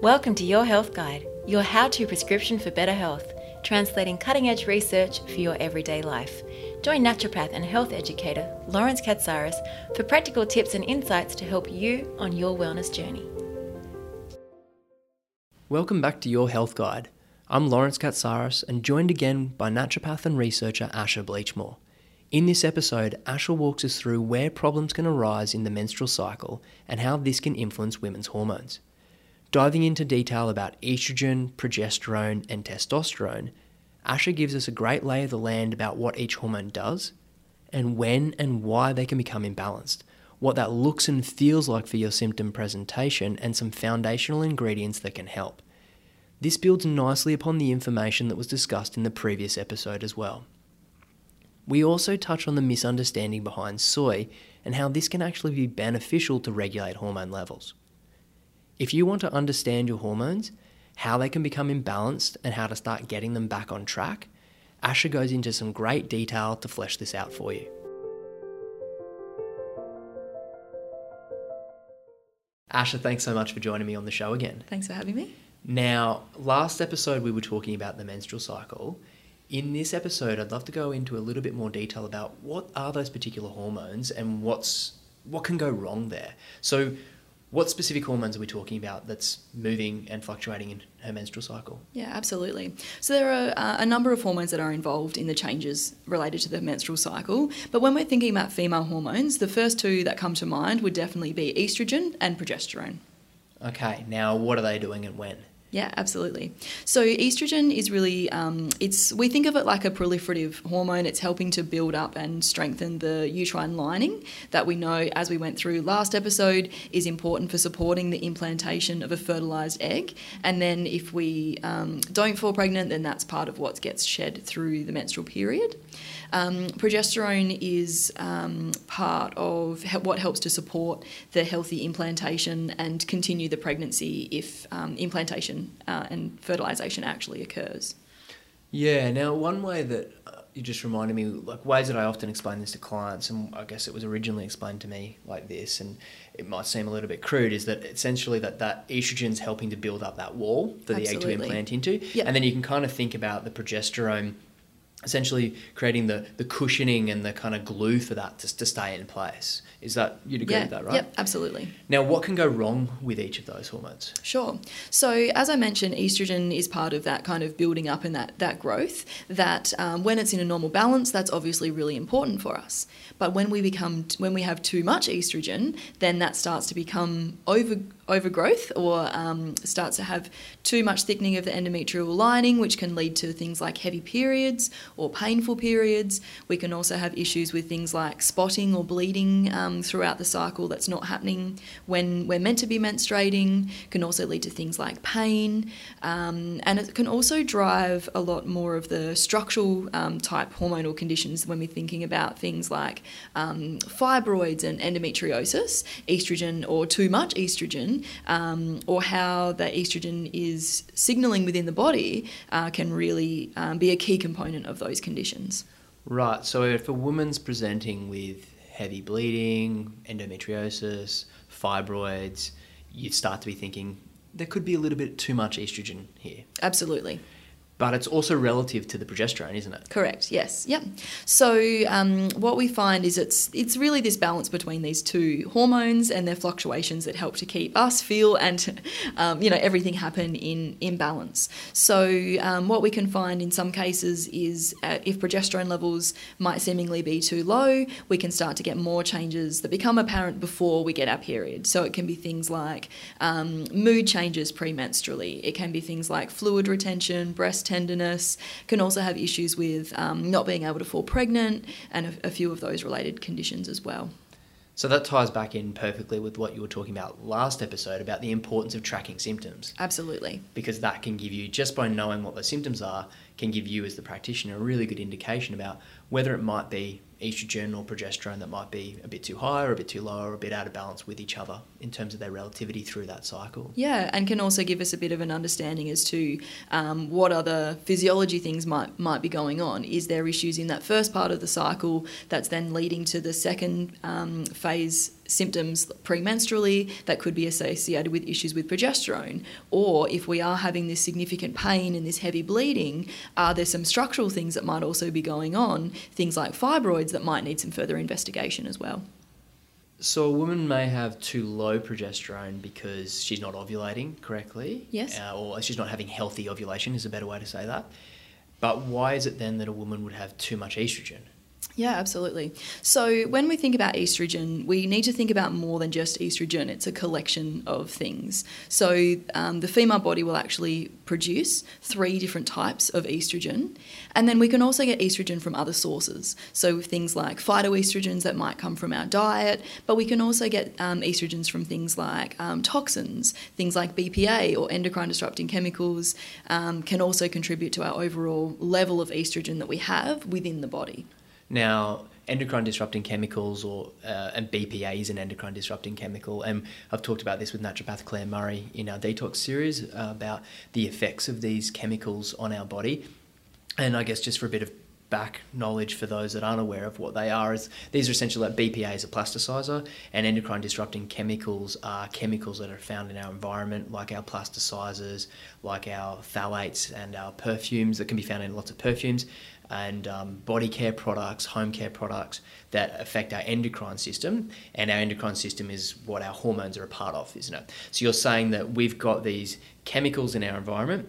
Welcome to Your Health Guide, your how to prescription for better health, translating cutting edge research for your everyday life. Join naturopath and health educator Lawrence Katsaris for practical tips and insights to help you on your wellness journey. Welcome back to Your Health Guide. I'm Lawrence Katsaris and joined again by naturopath and researcher Asha Bleachmore. In this episode, Asha walks us through where problems can arise in the menstrual cycle and how this can influence women's hormones. Diving into detail about estrogen, progesterone, and testosterone, Asha gives us a great lay of the land about what each hormone does and when and why they can become imbalanced, what that looks and feels like for your symptom presentation, and some foundational ingredients that can help. This builds nicely upon the information that was discussed in the previous episode as well. We also touch on the misunderstanding behind soy and how this can actually be beneficial to regulate hormone levels. If you want to understand your hormones, how they can become imbalanced, and how to start getting them back on track, Asha goes into some great detail to flesh this out for you. Asha, thanks so much for joining me on the show again. Thanks for having me. Now, last episode we were talking about the menstrual cycle. In this episode, I'd love to go into a little bit more detail about what are those particular hormones and what's what can go wrong there. So, what specific hormones are we talking about that's moving and fluctuating in her menstrual cycle? Yeah, absolutely. So there are uh, a number of hormones that are involved in the changes related to the menstrual cycle. But when we're thinking about female hormones, the first two that come to mind would definitely be estrogen and progesterone. Okay, now what are they doing and when? Yeah, absolutely. So estrogen is really um, it's we think of it like a proliferative hormone. It's helping to build up and strengthen the uterine lining that we know, as we went through last episode, is important for supporting the implantation of a fertilized egg. And then if we um, don't fall pregnant, then that's part of what gets shed through the menstrual period. Um, progesterone is um, part of what helps to support the healthy implantation and continue the pregnancy if um, uh, and fertilization actually occurs. Yeah. Now, one way that uh, you just reminded me, like ways that I often explain this to clients, and I guess it was originally explained to me like this, and it might seem a little bit crude, is that essentially that that estrogen's helping to build up that wall for the egg to implant into, Yep. and then you can kind of think about the progesterone essentially creating the, the cushioning and the kind of glue for that to, to stay in place. Is that, you'd agree yeah, with that, right? Yep, absolutely. Now, what can go wrong with each of those hormones? Sure. So, as I mentioned, estrogen is part of that kind of building up and that, that growth. That um, when it's in a normal balance, that's obviously really important for us. But when we become when we have too much estrogen, then that starts to become over overgrowth or um, starts to have too much thickening of the endometrial lining, which can lead to things like heavy periods or painful periods. We can also have issues with things like spotting or bleeding um, throughout the cycle that's not happening when we're meant to be menstruating. Can also lead to things like pain, um, and it can also drive a lot more of the structural um, type hormonal conditions when we're thinking about things like um, fibroids and endometriosis, estrogen or too much estrogen, um, or how the estrogen is signaling within the body uh, can really um, be a key component of those conditions. Right. So, if a woman's presenting with heavy bleeding, endometriosis, fibroids, you'd start to be thinking there could be a little bit too much estrogen here. Absolutely. But it's also relative to the progesterone, isn't it? Correct. Yes. Yep. So um, what we find is it's it's really this balance between these two hormones and their fluctuations that help to keep us feel and um, you know everything happen in in balance. So um, what we can find in some cases is uh, if progesterone levels might seemingly be too low, we can start to get more changes that become apparent before we get our period. So it can be things like um, mood changes premenstrually. It can be things like fluid retention, breast tenderness, can also have issues with um, not being able to fall pregnant, and a, a few of those related conditions as well. So that ties back in perfectly with what you were talking about last episode about the importance of tracking symptoms. Absolutely. Because that can give you, just by knowing what the symptoms are, can give you as the practitioner a really good indication about whether it might be estrogen or progesterone that might be a bit too high or a bit too low or a bit out of balance with each other in terms of their relativity through that cycle. Yeah, and can also give us a bit of an understanding as to um, what other physiology things might might be going on. Is there issues in that first part of the cycle that's then leading to the second um, phase symptoms premenstrually that could be associated with issues with progesterone. Or if we are having this significant pain and this heavy bleeding, are there some structural things that might also be going on, things like fibroids that might need some further investigation as well? So a woman may have too low progesterone because she's not ovulating correctly. Yes. Uh, or she's not having healthy ovulation is a better way to say that. But why is it then that a woman would have too much estrogen? Yeah, absolutely. So when we think about estrogen, we need to think about more than just estrogen. It's a collection of things. So um, the female body will actually produce three different types of estrogen, and then we can also get estrogen from other sources. So things like phytoestrogens that might come from our diet, but we can also get um, estrogens from things like um, toxins, things like BPA or endocrine disrupting chemicals um, can also contribute to our overall level of estrogen that we have within the body. Now, endocrine disrupting chemicals or uh, and BPA is an endocrine disrupting chemical, and I've talked about this with naturopath Claire Murray in our detox series uh, about the effects of these chemicals on our body. And I guess just for a bit of back knowledge for those that aren't aware of what they are is these are essentially like BPA is a plasticizer and endocrine disrupting chemicals are chemicals that are found in our environment like our plasticizers like our phthalates and our perfumes that can be found in lots of perfumes and um, body care products, home care products that affect our endocrine system. And our endocrine system is what our hormones are a part of, isn't it? So you're saying that we've got these chemicals in our environment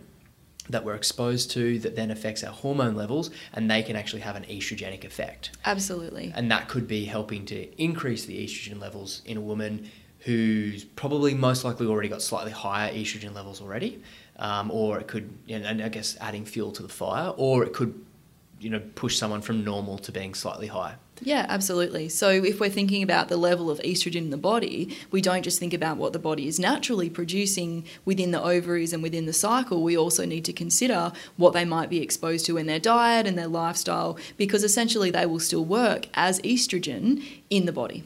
that we're exposed to that then affects our hormone levels and they can actually have an estrogenic effect. Absolutely. And that could be helping to increase the estrogen levels in a woman who's probably most likely already got slightly higher estrogen levels already. Um, or it could, and I guess adding fuel to the fire, or it could you know push someone from normal to being slightly high. Yeah, absolutely. So if we're thinking about the level of estrogen in the body, we don't just think about what the body is naturally producing within the ovaries and within the cycle. We also need to consider what they might be exposed to in their diet and their lifestyle because essentially they will still work as estrogen in the body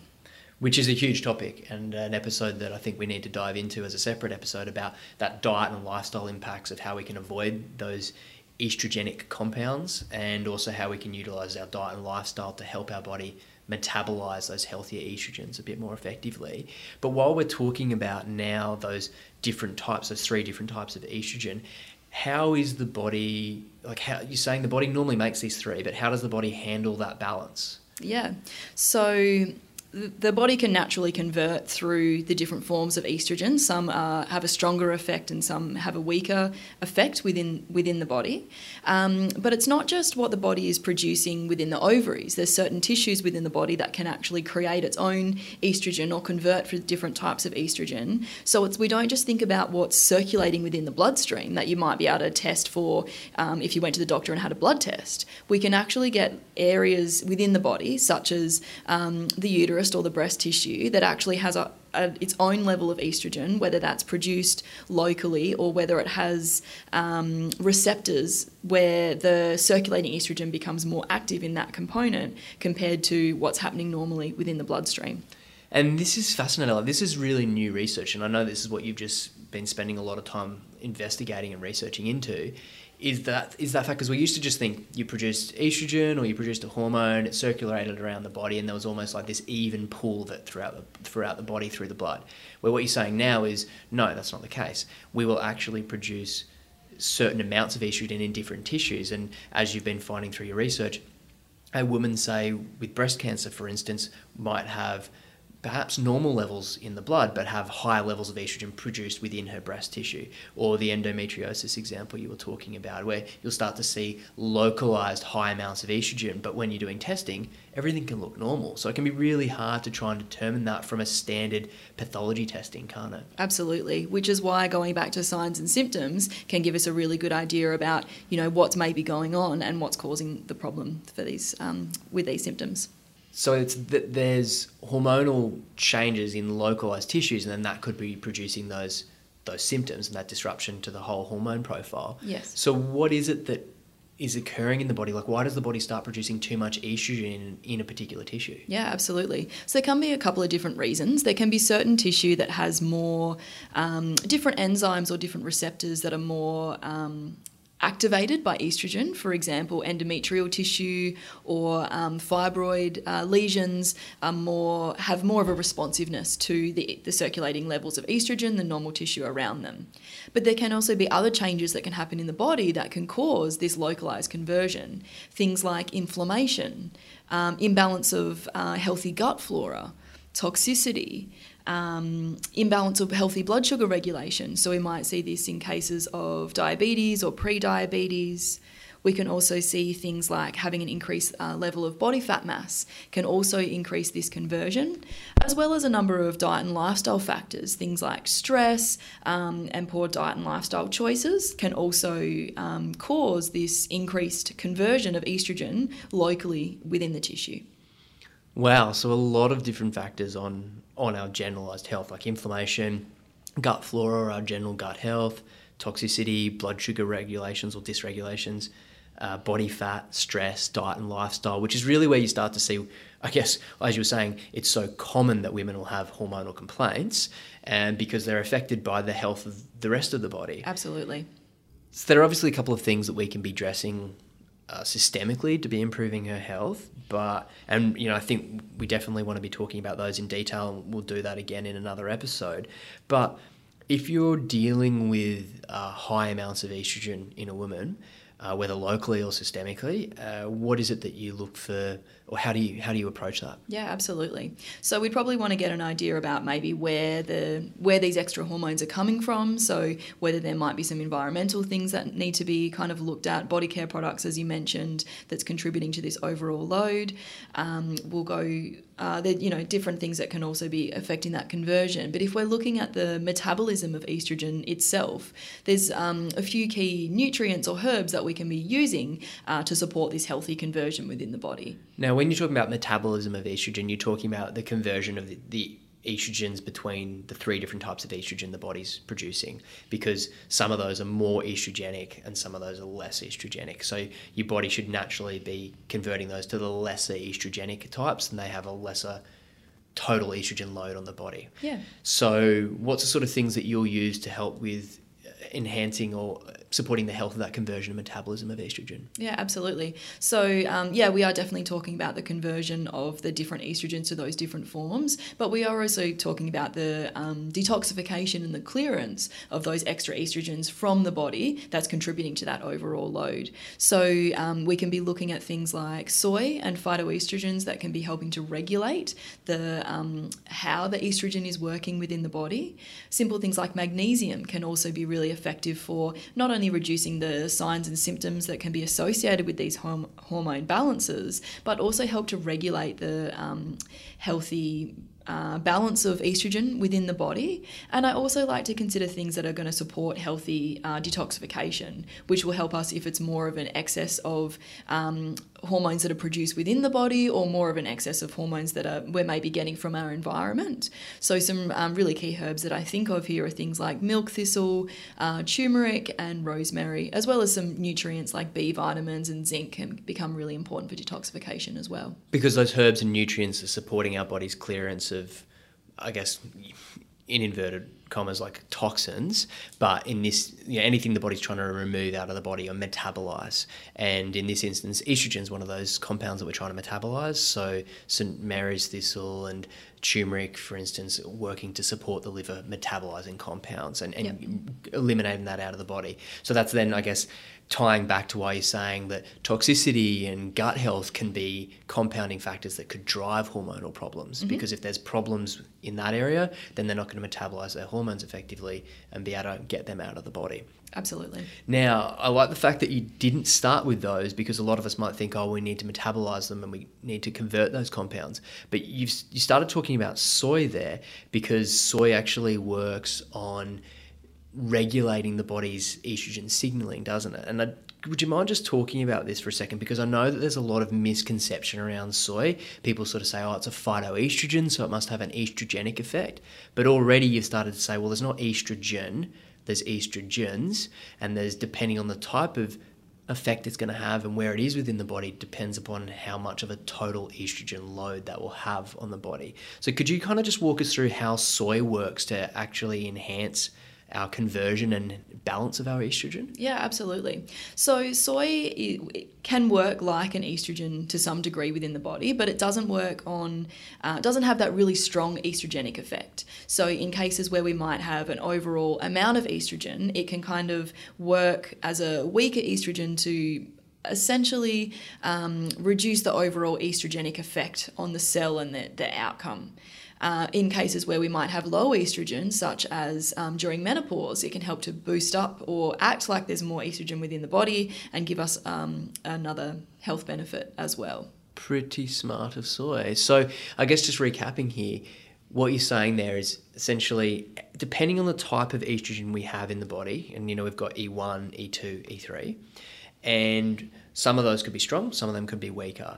which is a huge topic and an episode that I think we need to dive into as a separate episode about that diet and lifestyle impacts of how we can avoid those estrogenic compounds and also how we can utilize our diet and lifestyle to help our body metabolize those healthier estrogens a bit more effectively. But while we're talking about now those different types, those three different types of estrogen, how is the body like how you're saying the body normally makes these three, but how does the body handle that balance? Yeah. So the body can naturally convert through the different forms of estrogen. Some uh, have a stronger effect, and some have a weaker effect within within the body. Um, but it's not just what the body is producing within the ovaries. There's certain tissues within the body that can actually create its own estrogen or convert for different types of estrogen. So we don't just think about what's circulating within the bloodstream that you might be able to test for um, if you went to the doctor and had a blood test. We can actually get areas within the body, such as um, the uterus or the breast tissue that actually has a, a, its own level of estrogen, whether that's produced locally or whether it has um, receptors where the circulating estrogen becomes more active in that component compared to what's happening normally within the bloodstream. And this is fascinating. This is really new research, and I know this is what you've just been spending a lot of time investigating and researching into is that is that fact because we used to just think you produced estrogen or you produced a hormone, it circulated around the body, and there was almost like this even pool that throughout the, throughout the body through the blood. Where what you're saying now is no, that's not the case. We will actually produce certain amounts of estrogen in different tissues, and as you've been finding through your research, a woman say with breast cancer, for instance, might have perhaps normal levels in the blood, but have high levels of estrogen produced within her breast tissue, or the endometriosis example you were talking about, where you'll start to see localized high amounts of estrogen, but when you're doing testing, everything can look normal. So it can be really hard to try and determine that from a standard pathology testing, can't it? Absolutely, which is why going back to signs and symptoms can give us a really good idea about, you know, what's maybe going on and what's causing the problem for these um, with these symptoms. So it's that there's hormonal changes in localized tissues, and then that could be producing those those symptoms and that disruption to the whole hormone profile. Yes. So what is it that is occurring in the body? Like, why does the body start producing too much estrogen in, in, a particular tissue? Yeah, absolutely. So, there can be a couple of different reasons. There can be certain tissue that has more um, different enzymes or different receptors that are more um, activated by estrogen, for example, endometrial tissue or um, fibroid uh, lesions are more have more of a responsiveness to the, the circulating levels of estrogen than normal tissue around them. But there can also be other changes that can happen in the body that can cause this localized conversion. Things like inflammation, um, imbalance of uh, healthy gut flora, toxicity um, imbalance of healthy blood sugar regulation. So we might see this in cases of diabetes or pre-diabetes. We can also see things like having an increased uh, level of body fat mass can also increase this conversion, as well as a number of diet and lifestyle factors. Things like stress um, and poor diet and lifestyle choices can also um, cause this increased conversion of estrogen locally within the tissue. Wow, so a lot of different factors on on our generalized health, like inflammation, gut flora, our general gut health, toxicity, blood sugar regulations or dysregulations, uh, body fat, stress, diet, and lifestyle, which is really where you start to see, I guess, as you were saying, it's so common that women will have hormonal complaints and because they're affected by the health of the rest of the body. Absolutely. So there are obviously a couple of things that we can be dressing uh, systemically to be improving her health. But and you know, I think we definitely want to be talking about those in detail, and we'll do that again in another episode. But if you're dealing with uh, high amounts of estrogen in a woman, uh, whether locally or systemically, uh, what is it that you look for or how do you how do you approach that? Yeah, absolutely. So we'd probably want to get an idea about maybe where the where these extra hormones are coming from. So whether there might be some environmental things that need to be kind of looked at, body care products, as you mentioned, that's contributing to this overall load. Um, we'll go. Uh, there, you know, different things that can also be affecting that conversion. But if we're looking at the metabolism of estrogen itself, there's um, a few key nutrients or herbs that we can be using uh, to support this healthy conversion within the body. Now, when you're talking about metabolism of estrogen, you're talking about the conversion of the, the estrogens between the three different types of estrogen the body's producing because some of those are more estrogenic and some of those are less estrogenic. So your body should naturally be converting those to the lesser estrogenic types and they have a lesser total estrogen load on the body. Yeah. So what's the sort of things that you'll use to help with uh, enhancing or supporting the health of that conversion and metabolism of estrogen. Yeah, absolutely. So, um, yeah, we are definitely talking about the conversion of the different estrogens to those different forms, but we are also talking about the um, detoxification and the clearance of those extra estrogens from the body that's contributing to that overall load. So, um, we can be looking at things like soy and phytoestrogens that can be helping to regulate the um, how the estrogen is working within the body. Simple things like magnesium can also be really effective for not only reducing the signs and symptoms that can be associated with these horm- hormone balances, but also help to regulate the um, healthy uh, balance of estrogen within the body. And I also like to consider things that are going to support healthy uh, detoxification, which will help us if it's more of an excess of um, hormones that are produced within the body or more of an excess of hormones that are, we're maybe getting from our environment. So, some um, really key herbs that I think of here are things like milk thistle, uh, turmeric, and rosemary, as well as some nutrients like B vitamins and zinc can become really important for detoxification as well. Because those herbs and nutrients are supporting our body's clearance of, I guess, in inverted commas like toxins, but in this, you know, anything the body's trying to remove out of the body or metabolize. And in this instance, estrogen is one of those compounds that we're trying to metabolize. So St. Mary's thistle and turmeric, for instance, working to support the liver metabolizing compounds and, and yep. eliminating that out of the body. So that's then, I guess, tying back to why you're saying that toxicity and gut health can be compounding factors that could drive hormonal problems. Mm-hmm. Because if there's problems in that area, then they're not going to metabolize their hormones effectively and be able to get them out of the body. Absolutely. Now, I like the fact that you didn't start with those because a lot of us might think, oh, we need to metabolize them and we need to convert those compounds. But you've you started talking about soy there because soy actually works on regulating the body's estrogen signaling, doesn't it? And I, would you mind just talking about this for a second? Because I know that there's a lot of misconception around soy. People sort of say, oh, it's a phytoestrogen, so it must have an estrogenic effect. But already you've started to say, well, there's not estrogen, there's estrogens, and there's depending on the type of effect it's going to have and where it is within the body depends upon how much of a total estrogen load that will have on the body. So, could you kind of just walk us through how soy works to actually enhance our conversion and balance of our estrogen? Yeah, absolutely. So soy can work like an estrogen to some degree within the body, but it doesn't work on, uh, doesn't have that really strong estrogenic effect. So in cases where we might have an overall amount of estrogen, it can kind of work as a weaker estrogen to essentially um, reduce the overall estrogenic effect on the cell and the, the outcome. Uh, in cases where we might have low estrogen, such as um, during menopause, it can help to boost up or act like there's more estrogen within the body and give us um, another health benefit as well. Pretty smart of soy. So, I guess just recapping here, what you're saying there is essentially depending on the type of estrogen we have in the body, and you know, we've got E1, E2, E3, and some of those could be strong, some of them could be weaker.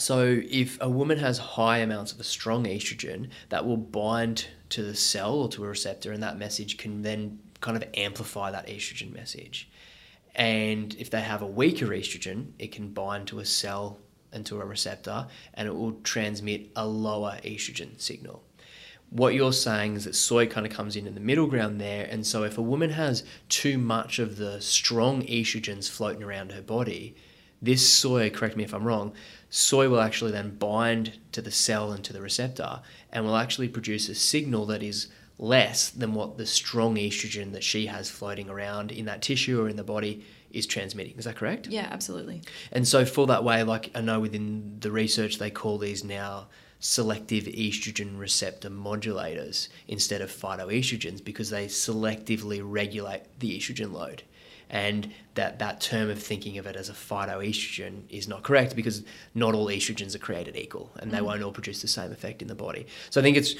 So, if a woman has high amounts of a strong estrogen, that will bind to the cell or to a receptor, and that message can then kind of amplify that estrogen message. And if they have a weaker estrogen, it can bind to a cell and to a receptor, and it will transmit a lower estrogen signal. What you're saying is that soy kind of comes in in the middle ground there, and so if a woman has too much of the strong estrogens floating around her body, this soy, correct me if I'm wrong, soy will actually then bind to the cell and to the receptor and will actually produce a signal that is less than what the strong estrogen that she has floating around in that tissue or in the body is transmitting. Is that correct? Yeah, absolutely. And so, for that way, like I know within the research, they call these now selective estrogen receptor modulators instead of phytoestrogens because they selectively regulate the estrogen load. And that, that term of thinking of it as a phytoestrogen is not correct because not all estrogens are created equal and they mm. won't all produce the same effect in the body. So I think it's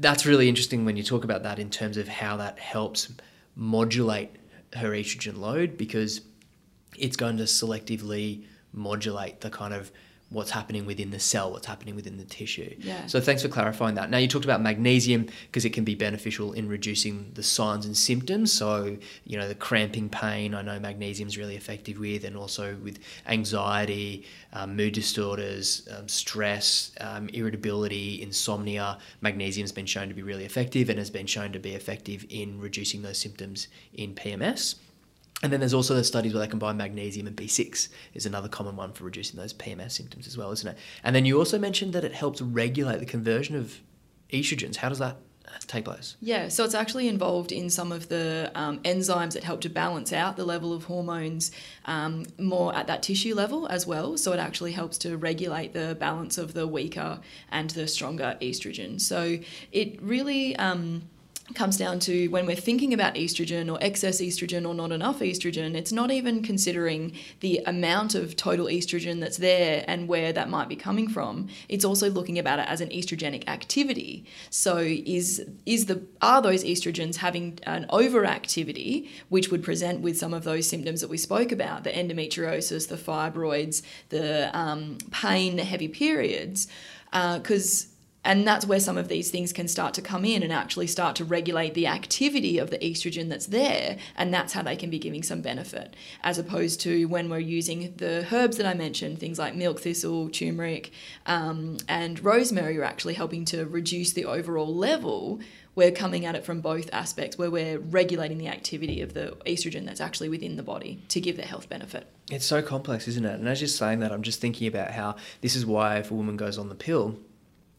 that's really interesting when you talk about that in terms of how that helps modulate her estrogen load because it's going to selectively modulate the kind of what's happening within the cell, what's happening within the tissue. Yeah. So thanks for clarifying that. Now you talked about magnesium because it can be beneficial in reducing the signs and symptoms. So you know the cramping pain, I know magnesium is really effective with, and also with anxiety, um, mood disorders, um, stress, um, irritability, insomnia. Magnesium's been shown to be really effective and has been shown to be effective in reducing those symptoms in PMS. And then there's also the studies where they combine magnesium and B6 is another common one for reducing those PMS symptoms as well, isn't it? And then you also mentioned that it helps regulate the conversion of estrogens. How does that take place? Yeah, so it's actually involved in some of the um, enzymes that help to balance out the level of hormones um, more at that tissue level as well. So it actually helps to regulate the balance of the weaker and the stronger estrogen. So it really. Um, comes down to when we're thinking about estrogen or excess estrogen or not enough estrogen, it's not even considering the amount of total estrogen that's there and where that might be coming from. It's also looking about it as an estrogenic activity. So is is the are those estrogens having an overactivity which would present with some of those symptoms that we spoke about, the endometriosis, the fibroids, the um, pain, the heavy periods, because and that's where some of these things can start to come in and actually start to regulate the activity of the estrogen that's there. And that's how they can be giving some benefit, as opposed to when we're using the herbs that I mentioned, things like milk thistle, turmeric, um, and rosemary are actually helping to reduce the overall level. We're coming at it from both aspects, where we're regulating the activity of the estrogen that's actually within the body to give the health benefit. It's so complex, isn't it? And as you're saying that, I'm just thinking about how this is why if a woman goes on the pill,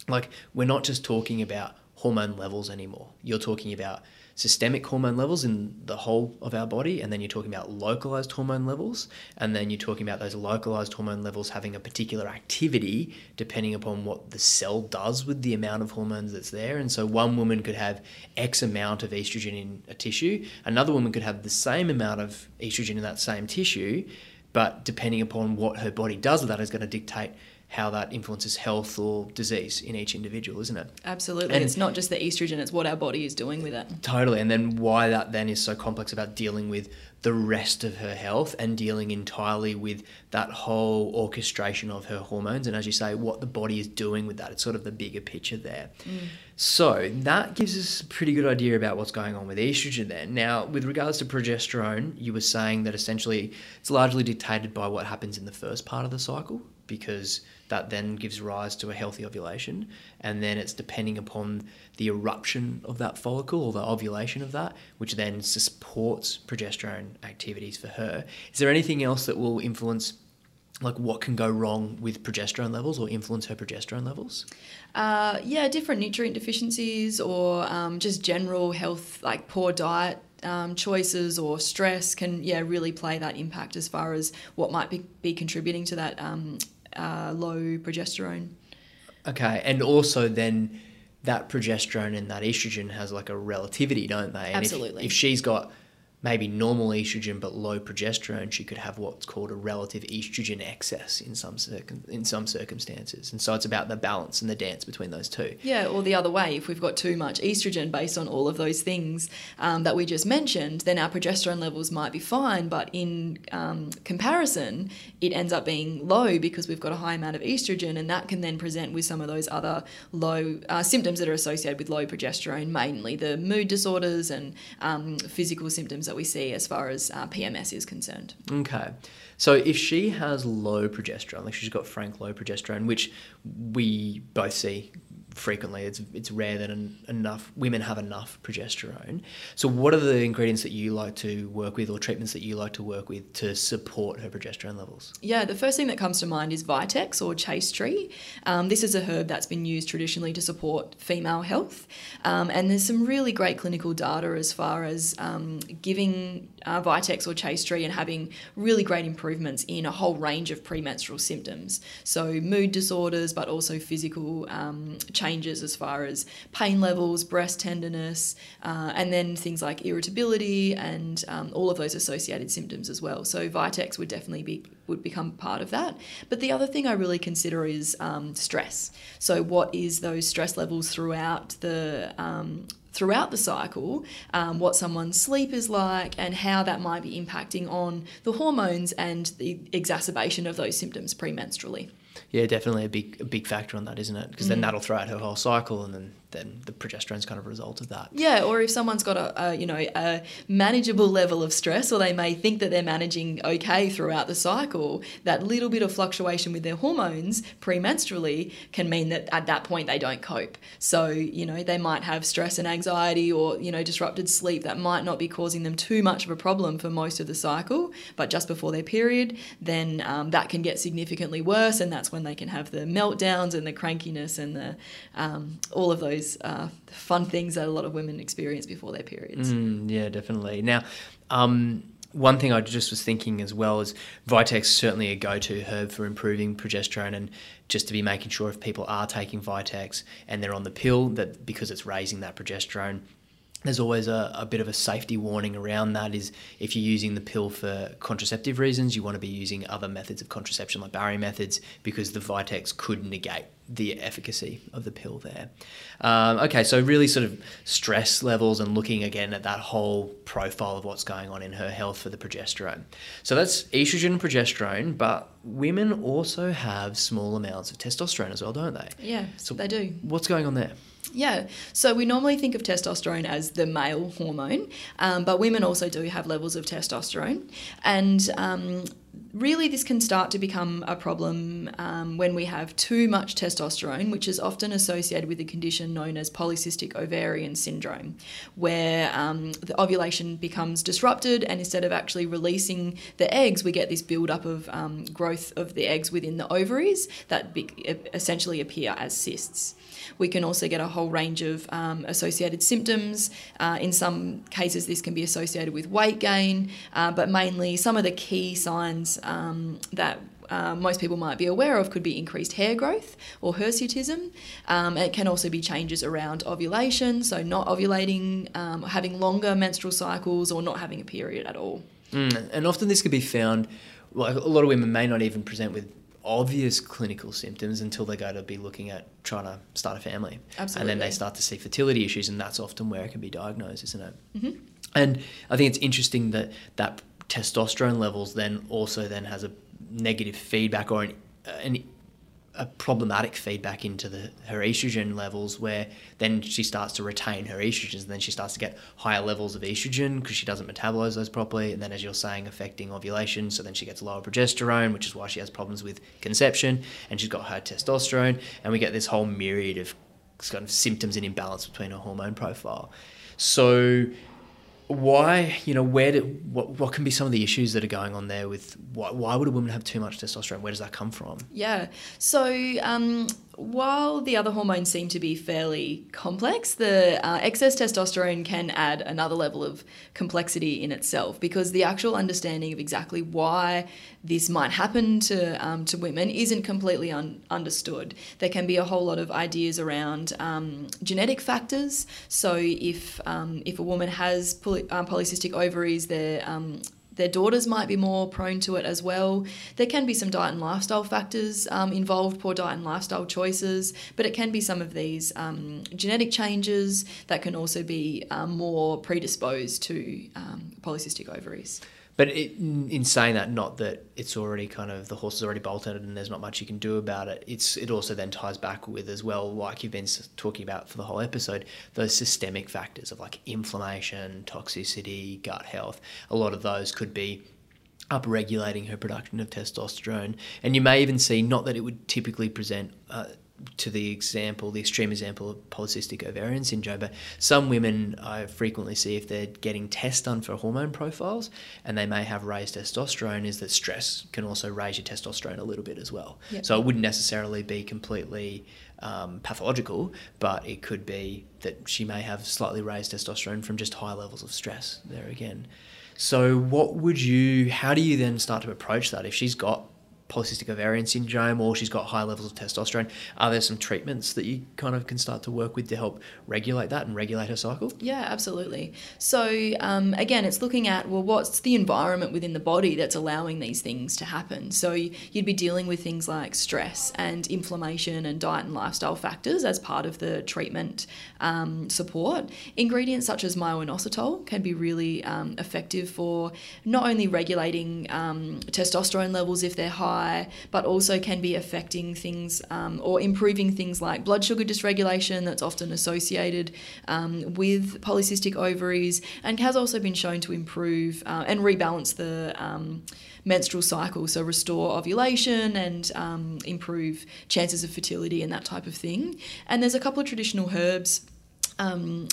like we're not just talking about hormone levels anymore. You're talking about systemic hormone levels in the whole of our body, and then you're talking about localized hormone levels, and then you're talking about those localized hormone levels having a particular activity depending upon what the cell does with the amount of hormones that's there. And so one woman could have X amount of estrogen in a tissue, another woman could have the same amount of estrogen in that same tissue, but depending upon what her body does with that is going to dictate how that influences health or disease in each individual, isn't it? Absolutely. And- it's not just the estrogen, it's what our body is doing with it. Totally. And then why that then is so complex about dealing with the rest of her health and dealing entirely with that whole orchestration of her hormones. And as you say, what the body is doing with that. It's sort of the bigger picture there. Mm. So that gives us a pretty good idea about what's going on with estrogen then. Now, with regards to progesterone, you were saying that essentially it's largely dictated by what happens in the first part of the cycle because that then gives rise to a healthy ovulation. And then it's depending upon the eruption of that follicle or the ovulation of that, which then supports progesterone activities for her. Is there anything else that will influence? Like what can go wrong with progesterone levels or influence her progesterone levels? Uh, yeah, different nutrient deficiencies or um, just general health, like poor diet um, choices or stress can yeah really play that impact as far as what might be, be contributing to that um, uh, low progesterone. Okay, and also then that progesterone and that estrogen has like a relativity, don't they? And Absolutely. If, if she's got maybe normal estrogen but low progesterone, she could have what's called a relative estrogen excess in some in some circumstances. And so it's about the balance and the dance between those two. Yeah, or the other way, if we've got too much estrogen based on all of those things um, that we just mentioned, then our progesterone levels might be fine, but in um, comparison, it ends up being low because we've got a high amount of estrogen, and that can then present with some of those other low uh, symptoms that are associated with low progesterone, mainly the mood disorders and um, physical symptoms that we see as far as uh, PMS is concerned. Okay. So if she has low progesterone, like she's got frank low progesterone, which we both see frequently, it's it's rare that en- enough women have enough progesterone. So what are the ingredients that you like to work with, or treatments that you like to work with to support her progesterone levels? Yeah, the first thing that comes to mind is Vitex or chaste tree. Um, this is a herb that's been used traditionally to support female health, um, and there's some really great clinical data as far as um, giving uh, Vitex or chaste tree and having really great improvements in a whole range of premenstrual symptoms. So mood disorders, but also physical um, changes as far as pain levels, breast tenderness, uh, and then things like irritability and um, all of those associated symptoms as well. So Vitex would definitely be would become part of that. But the other thing I really consider is um, stress. So what is those stress levels throughout the um, throughout the cycle, um, what someone's sleep is like, and how that might be impacting on the hormones and the exacerbation of those symptoms premenstrually. Yeah, definitely a big a big factor on that, isn't it? Because then mm. that'll throw out her whole cycle, and then then the progesterone's kind of a result of that. Yeah, or if someone's got a, a you know a manageable level of stress, or they may think that they're managing okay throughout the cycle, that little bit of fluctuation with their hormones premenstrually can mean that at that point they don't cope. So you know they might have stress and anxiety, or you know disrupted sleep that might not be causing them too much of a problem for most of the cycle, but just before their period, then um, that can get significantly worse, and that's when they can have the meltdowns and the crankiness and the um, all of those uh, fun things that a lot of women experience before their periods. Mm, yeah, definitely. Now, um, one thing I just was thinking as well is Vitex certainly a go-to herb for improving progesterone, and just to be making sure if people are taking Vitex and they're on the pill that because it's raising that progesterone. There's always a, a bit of a safety warning around that is if you're using the pill for contraceptive reasons, you want to be using other methods of contraception like barrier methods because the Vitex could negate the efficacy of the pill there. Um, okay, so really sort of stress levels and looking again at that whole profile of what's going on in her health for the progesterone. So that's estrogen and progesterone, but women also have small amounts of testosterone as well, don't they? Yeah, So they do. What's going on there? Yeah, so we normally think of testosterone as the male hormone, um, but women also do have levels of testosterone. And um, really, this can start to become a problem um, when we have too much testosterone, which is often associated with a condition known as polycystic ovarian syndrome, where um, the ovulation becomes disrupted, and instead of actually releasing the eggs, we get this buildup of um, growth of the eggs within the ovaries that be- essentially appear as cysts. We can also get a whole range of um, associated symptoms. Uh, in some cases, this can be associated with weight gain, uh, but mainly some of the key signs um, that uh, most people might be aware of could be increased hair growth or hirsutism. Um, it can also be changes around ovulation, so not ovulating, um, having longer menstrual cycles, or not having a period at all. Mm, and often this could be found, like a lot of women may not even present with obvious clinical symptoms until they go to be looking at trying to start a family. And then they start to see fertility issues, and that's often where it can be diagnosed, isn't it? Mm-hmm. And I think it's interesting that that testosterone levels then also then has a negative feedback or an, an a problematic feedback into the her estrogen levels where then she starts to retain her estrogens and then she starts to get higher levels of estrogen because she doesn't metabolize those properly. And then as you're saying affecting ovulation so then she gets lower progesterone which is why she has problems with conception and she's got high testosterone. And we get this whole myriad of kind of symptoms and imbalance between her hormone profile. So why you know where do what, what can be some of the issues that are going on there with why, why would a woman have too much testosterone where does that come from yeah so um, while the other hormones seem to be fairly complex, the uh, excess testosterone can add another level of complexity in itself because the actual understanding of exactly why this might happen to um, to women isn't completely un- understood. There can be a whole lot of ideas around um, genetic factors. So if um, if a woman has poly- um, polycystic ovaries, they're um, their daughters might be more prone to it as well. There can be some diet and lifestyle factors um, involved, poor diet and lifestyle choices, but it can be some of these um, genetic changes that can also be um, more predisposed to um, polycystic ovaries. But it, in saying that, not that it's already kind of the horse is already bolted and there's not much you can do about it. It's it also then ties back with as well, like you've been talking about for the whole episode, those systemic factors of like inflammation, toxicity, gut health. A lot of those could be upregulating her production of testosterone, and you may even see not that it would typically present. Uh, to the example, the extreme example of polycystic ovarian syndrome, but some women I frequently see if they're getting tests done for hormone profiles and they may have raised testosterone, is that stress can also raise your testosterone a little bit as well. Yep. So it wouldn't necessarily be completely um, pathological, but it could be that she may have slightly raised testosterone from just high levels of stress there again. So, what would you, how do you then start to approach that if she's got polycystic ovarian syndrome or she's got high levels of testosterone, are there some treatments that you kind of can start to work with to help regulate that and regulate her cycle? Yeah, absolutely. So, um, again, it's looking at, well, what's the environment within the body that's allowing these things to happen? So, you'd be dealing with things like stress and inflammation and diet and lifestyle factors as part of the treatment um, support. Ingredients such as myo-inositol can be really um, effective for not only regulating um, testosterone levels if they're high but also can be affecting things um, or improving things like blood sugar dysregulation that's often associated um, with polycystic ovaries and has also been shown to improve uh, and rebalance the um, menstrual cycle, so restore ovulation and um, improve chances of fertility and that type of thing. And there's a couple of traditional herbs. Um,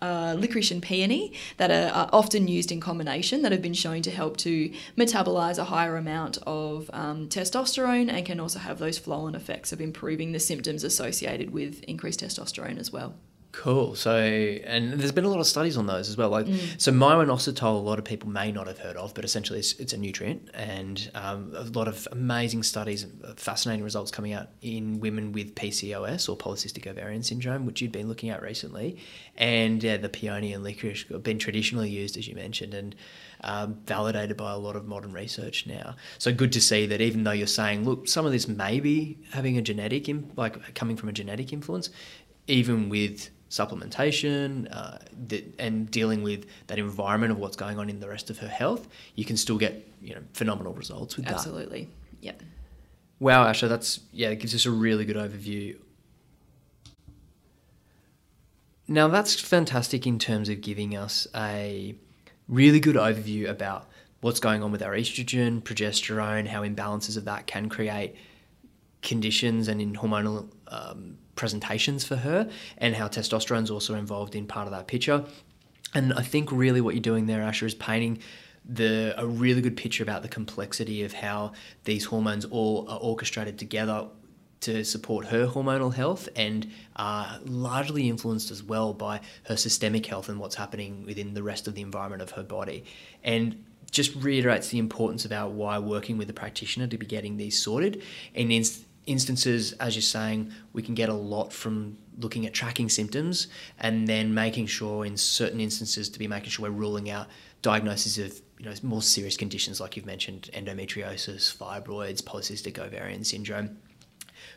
uh, licorice and peony that are, are, often used in combination that have been shown to help to metabolize a higher amount of um, testosterone and can also have those flow on effects of improving the symptoms associated with increased testosterone as well. Cool. So, and there's been a lot of studies on those as well. Like, mm. so myo-inositol, a lot of people may not have heard of, but essentially it's, it's a nutrient, and um, a lot of amazing studies, fascinating results coming out in women with PCOS or polycystic ovarian syndrome, which you've been looking at recently, and yeah, the peony and licorice have been traditionally used, as you mentioned, and um, validated by a lot of modern research now. So good to see that even though you're saying, look, some of this may be having a genetic, like coming from a genetic influence, even with supplementation uh, and dealing with that environment of what's going on in the rest of her health, you can still get you know phenomenal results with Absolutely. that. Absolutely. Yep. Wow, Asha, that's yeah, it gives us a really good overview. Now that's fantastic in terms of giving us a really good overview about what's going on with our estrogen, progesterone, how imbalances of that can create conditions and in hormonal um, presentations for her, and how testosterone's also involved in part of that picture. And I think really what you're doing there, Asha, is painting the a really good picture about the complexity of how these hormones all are orchestrated together to support her hormonal health and are largely influenced as well by her systemic health and what's happening within the rest of the environment of her body. And just reiterates the importance about why working with a practitioner to be getting these sorted and instances, as you're saying, we can get a lot from looking at tracking symptoms and then making sure, in certain instances, to be making sure we're ruling out diagnoses of you know more serious conditions like you've mentioned endometriosis, fibroids, polycystic ovarian syndrome.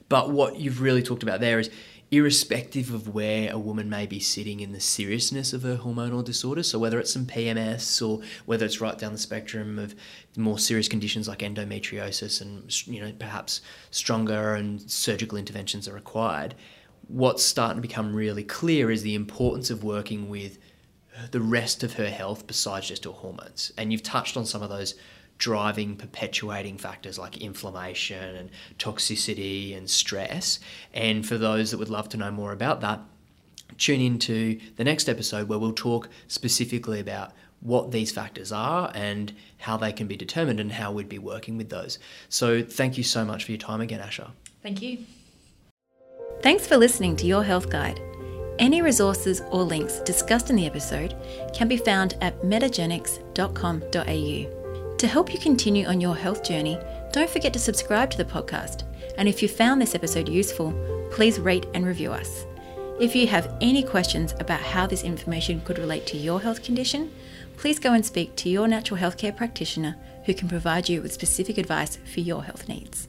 But what you've really talked about there is irrespective of where a woman may be sitting in the seriousness of her hormonal disorder. So, whether it's some PMS or whether it's right down the spectrum of more serious conditions like endometriosis and, you know, perhaps stronger and surgical interventions are required, what's starting to become really clear is the importance of working with the rest of her health besides just her hormones. And you've touched on some of those driving, perpetuating factors like inflammation and toxicity and stress. And for those that would love to know more about that, tune into the next episode where we'll talk specifically about what these factors are and how they can be determined and how we'd be working with those. So, thank you so much for your time again, Asha. Thank you. Thanks for listening to Your Health Guide. Any resources or links discussed in the episode can be found at metagenics.com.au. To help you continue on your health journey, don't forget to subscribe to the podcast. And if you found this episode useful, please rate and review us. If you have any questions about how this information could relate to your health condition, please go and speak to your natural healthcare practitioner who can provide you with specific advice for your health needs.